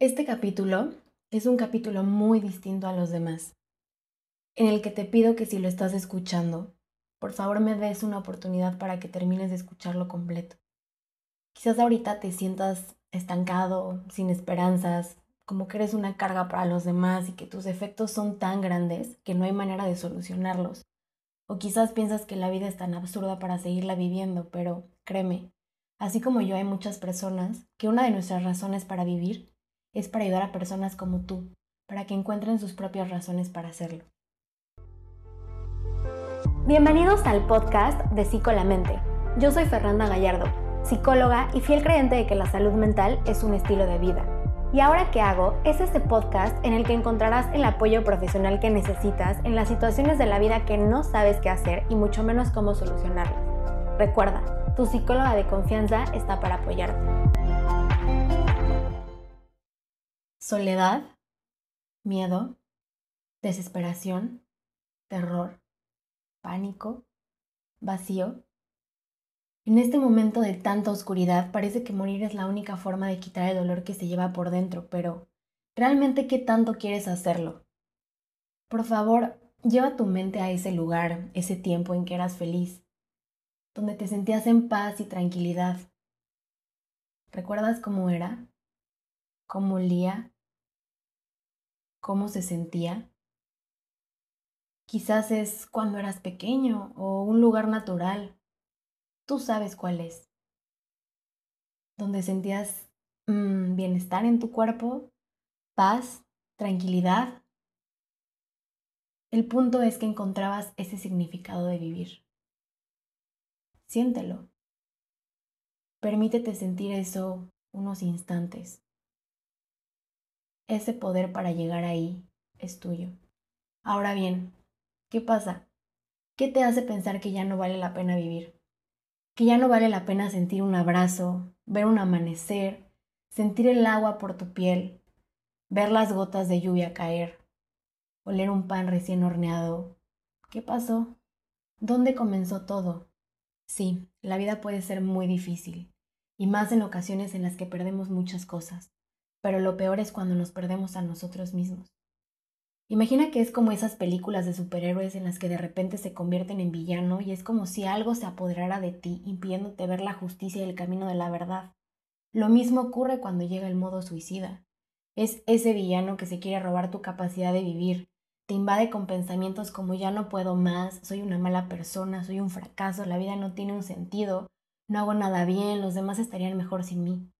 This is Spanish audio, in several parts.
Este capítulo es un capítulo muy distinto a los demás, en el que te pido que si lo estás escuchando, por favor me des una oportunidad para que termines de escucharlo completo. Quizás ahorita te sientas estancado, sin esperanzas, como que eres una carga para los demás y que tus efectos son tan grandes que no hay manera de solucionarlos. O quizás piensas que la vida es tan absurda para seguirla viviendo, pero créeme, así como yo hay muchas personas que una de nuestras razones para vivir es para ayudar a personas como tú, para que encuentren sus propias razones para hacerlo. Bienvenidos al podcast de Psicolamente. Yo soy Fernanda Gallardo, psicóloga y fiel creyente de que la salud mental es un estilo de vida. Y ahora que hago es este podcast en el que encontrarás el apoyo profesional que necesitas en las situaciones de la vida que no sabes qué hacer y mucho menos cómo solucionarlas. Recuerda, tu psicóloga de confianza está para apoyarte. Soledad, miedo, desesperación, terror, pánico, vacío. En este momento de tanta oscuridad parece que morir es la única forma de quitar el dolor que se lleva por dentro, pero ¿realmente qué tanto quieres hacerlo? Por favor, lleva tu mente a ese lugar, ese tiempo en que eras feliz, donde te sentías en paz y tranquilidad. ¿Recuerdas cómo era? ¿Cómo olía? Cómo se sentía. Quizás es cuando eras pequeño o un lugar natural. Tú sabes cuál es. Donde sentías mm, bienestar en tu cuerpo, paz, tranquilidad. El punto es que encontrabas ese significado de vivir. Siéntelo. Permítete sentir eso unos instantes. Ese poder para llegar ahí es tuyo. Ahora bien, ¿qué pasa? ¿Qué te hace pensar que ya no vale la pena vivir? Que ya no vale la pena sentir un abrazo, ver un amanecer, sentir el agua por tu piel, ver las gotas de lluvia caer, oler un pan recién horneado. ¿Qué pasó? ¿Dónde comenzó todo? Sí, la vida puede ser muy difícil, y más en ocasiones en las que perdemos muchas cosas pero lo peor es cuando nos perdemos a nosotros mismos. Imagina que es como esas películas de superhéroes en las que de repente se convierten en villano y es como si algo se apoderara de ti impidiéndote ver la justicia y el camino de la verdad. Lo mismo ocurre cuando llega el modo suicida. Es ese villano que se quiere robar tu capacidad de vivir, te invade con pensamientos como ya no puedo más, soy una mala persona, soy un fracaso, la vida no tiene un sentido, no hago nada bien, los demás estarían mejor sin mí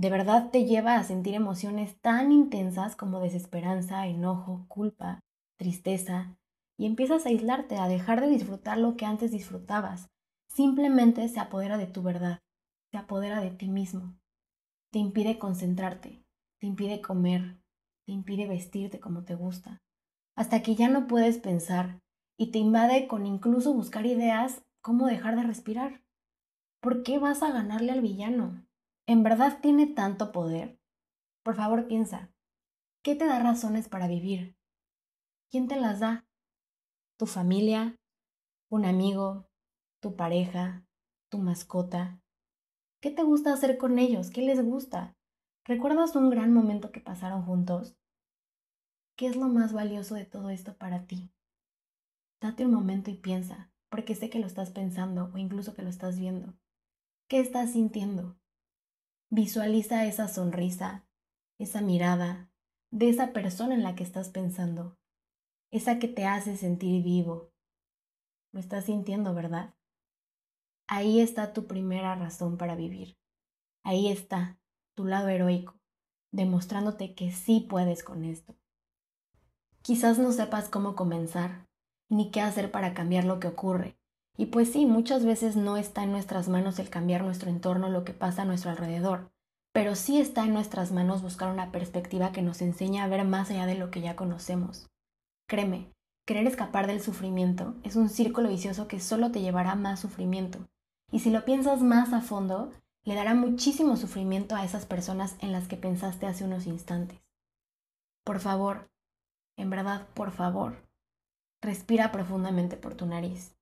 de verdad te lleva a sentir emociones tan intensas como desesperanza, enojo, culpa, tristeza, y empiezas a aislarte, a dejar de disfrutar lo que antes disfrutabas. Simplemente se apodera de tu verdad, se apodera de ti mismo. Te impide concentrarte, te impide comer, te impide vestirte como te gusta, hasta que ya no puedes pensar y te invade con incluso buscar ideas cómo dejar de respirar. ¿Por qué vas a ganarle al villano? ¿En verdad tiene tanto poder? Por favor piensa, ¿qué te da razones para vivir? ¿Quién te las da? ¿Tu familia? ¿Un amigo? ¿Tu pareja? ¿Tu mascota? ¿Qué te gusta hacer con ellos? ¿Qué les gusta? ¿Recuerdas un gran momento que pasaron juntos? ¿Qué es lo más valioso de todo esto para ti? Date un momento y piensa, porque sé que lo estás pensando o incluso que lo estás viendo. ¿Qué estás sintiendo? Visualiza esa sonrisa, esa mirada de esa persona en la que estás pensando, esa que te hace sentir vivo. Lo estás sintiendo, ¿verdad? Ahí está tu primera razón para vivir. Ahí está tu lado heroico, demostrándote que sí puedes con esto. Quizás no sepas cómo comenzar, ni qué hacer para cambiar lo que ocurre, y pues sí, muchas veces no está en nuestras manos el cambiar nuestro entorno, lo que pasa a nuestro alrededor, pero sí está en nuestras manos buscar una perspectiva que nos enseñe a ver más allá de lo que ya conocemos. Créeme, querer escapar del sufrimiento es un círculo vicioso que solo te llevará más sufrimiento. Y si lo piensas más a fondo, le dará muchísimo sufrimiento a esas personas en las que pensaste hace unos instantes. Por favor, en verdad, por favor, respira profundamente por tu nariz.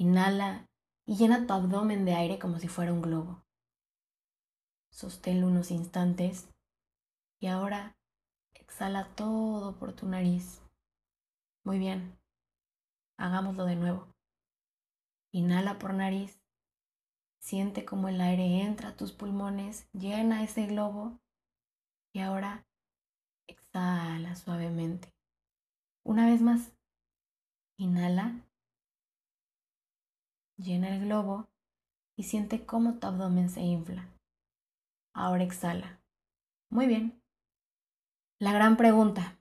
Inhala y llena tu abdomen de aire como si fuera un globo. Sosténlo unos instantes Y ahora exhala todo por tu nariz. Muy bien. Hagámoslo de nuevo. Inhala por nariz. Siente cómo el aire entra a tus pulmones, llena ese globo y ahora exhala suavemente. Una vez más. Inhala. Llena el globo y siente cómo tu abdomen se infla. Ahora exhala. Muy bien. La gran pregunta.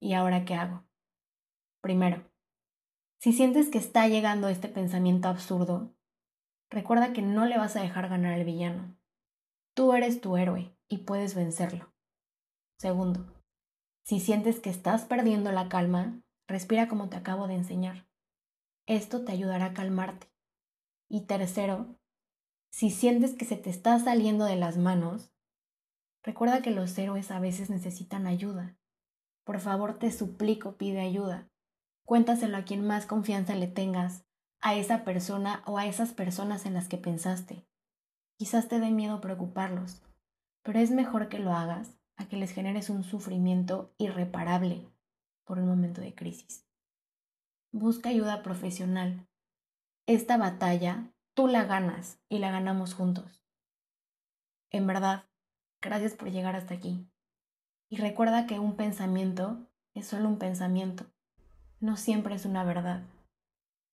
¿Y ahora qué hago? Primero, si sientes que está llegando este pensamiento absurdo, recuerda que no le vas a dejar ganar al villano. Tú eres tu héroe y puedes vencerlo. Segundo, si sientes que estás perdiendo la calma, respira como te acabo de enseñar. Esto te ayudará a calmarte. Y tercero, si sientes que se te está saliendo de las manos, recuerda que los héroes a veces necesitan ayuda. Por favor, te suplico, pide ayuda. Cuéntaselo a quien más confianza le tengas, a esa persona o a esas personas en las que pensaste. Quizás te dé miedo preocuparlos, pero es mejor que lo hagas a que les generes un sufrimiento irreparable por un momento de crisis. Busca ayuda profesional. Esta batalla tú la ganas y la ganamos juntos. En verdad, gracias por llegar hasta aquí. Y recuerda que un pensamiento es solo un pensamiento, no siempre es una verdad.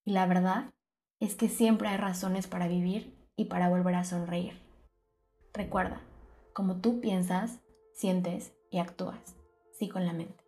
Y la verdad es que siempre hay razones para vivir y para volver a sonreír. Recuerda, como tú piensas, sientes y actúas, sí con la mente.